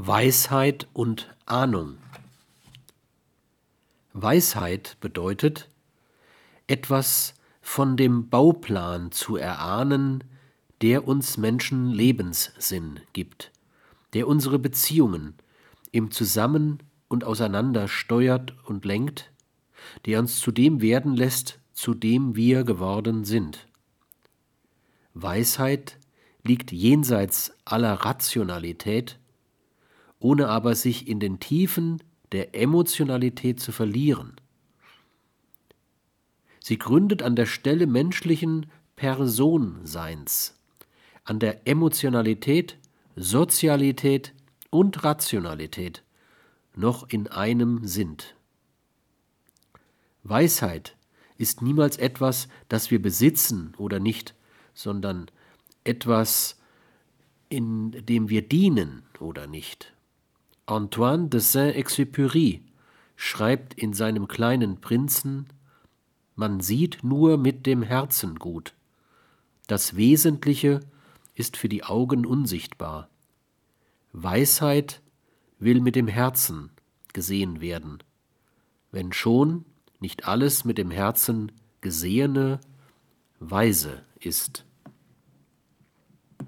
Weisheit und Ahnung. Weisheit bedeutet, etwas von dem Bauplan zu erahnen, der uns Menschen Lebenssinn gibt, der unsere Beziehungen im Zusammen und auseinander steuert und lenkt, der uns zu dem werden lässt, zu dem wir geworden sind. Weisheit liegt jenseits aller Rationalität ohne aber sich in den Tiefen der Emotionalität zu verlieren. Sie gründet an der Stelle menschlichen Personseins, an der Emotionalität, Sozialität und Rationalität noch in einem sind. Weisheit ist niemals etwas, das wir besitzen oder nicht, sondern etwas, in dem wir dienen oder nicht. Antoine de Saint-Exupéry schreibt in seinem kleinen Prinzen, man sieht nur mit dem Herzen gut. Das Wesentliche ist für die Augen unsichtbar. Weisheit will mit dem Herzen gesehen werden, wenn schon nicht alles mit dem Herzen Gesehene weise ist.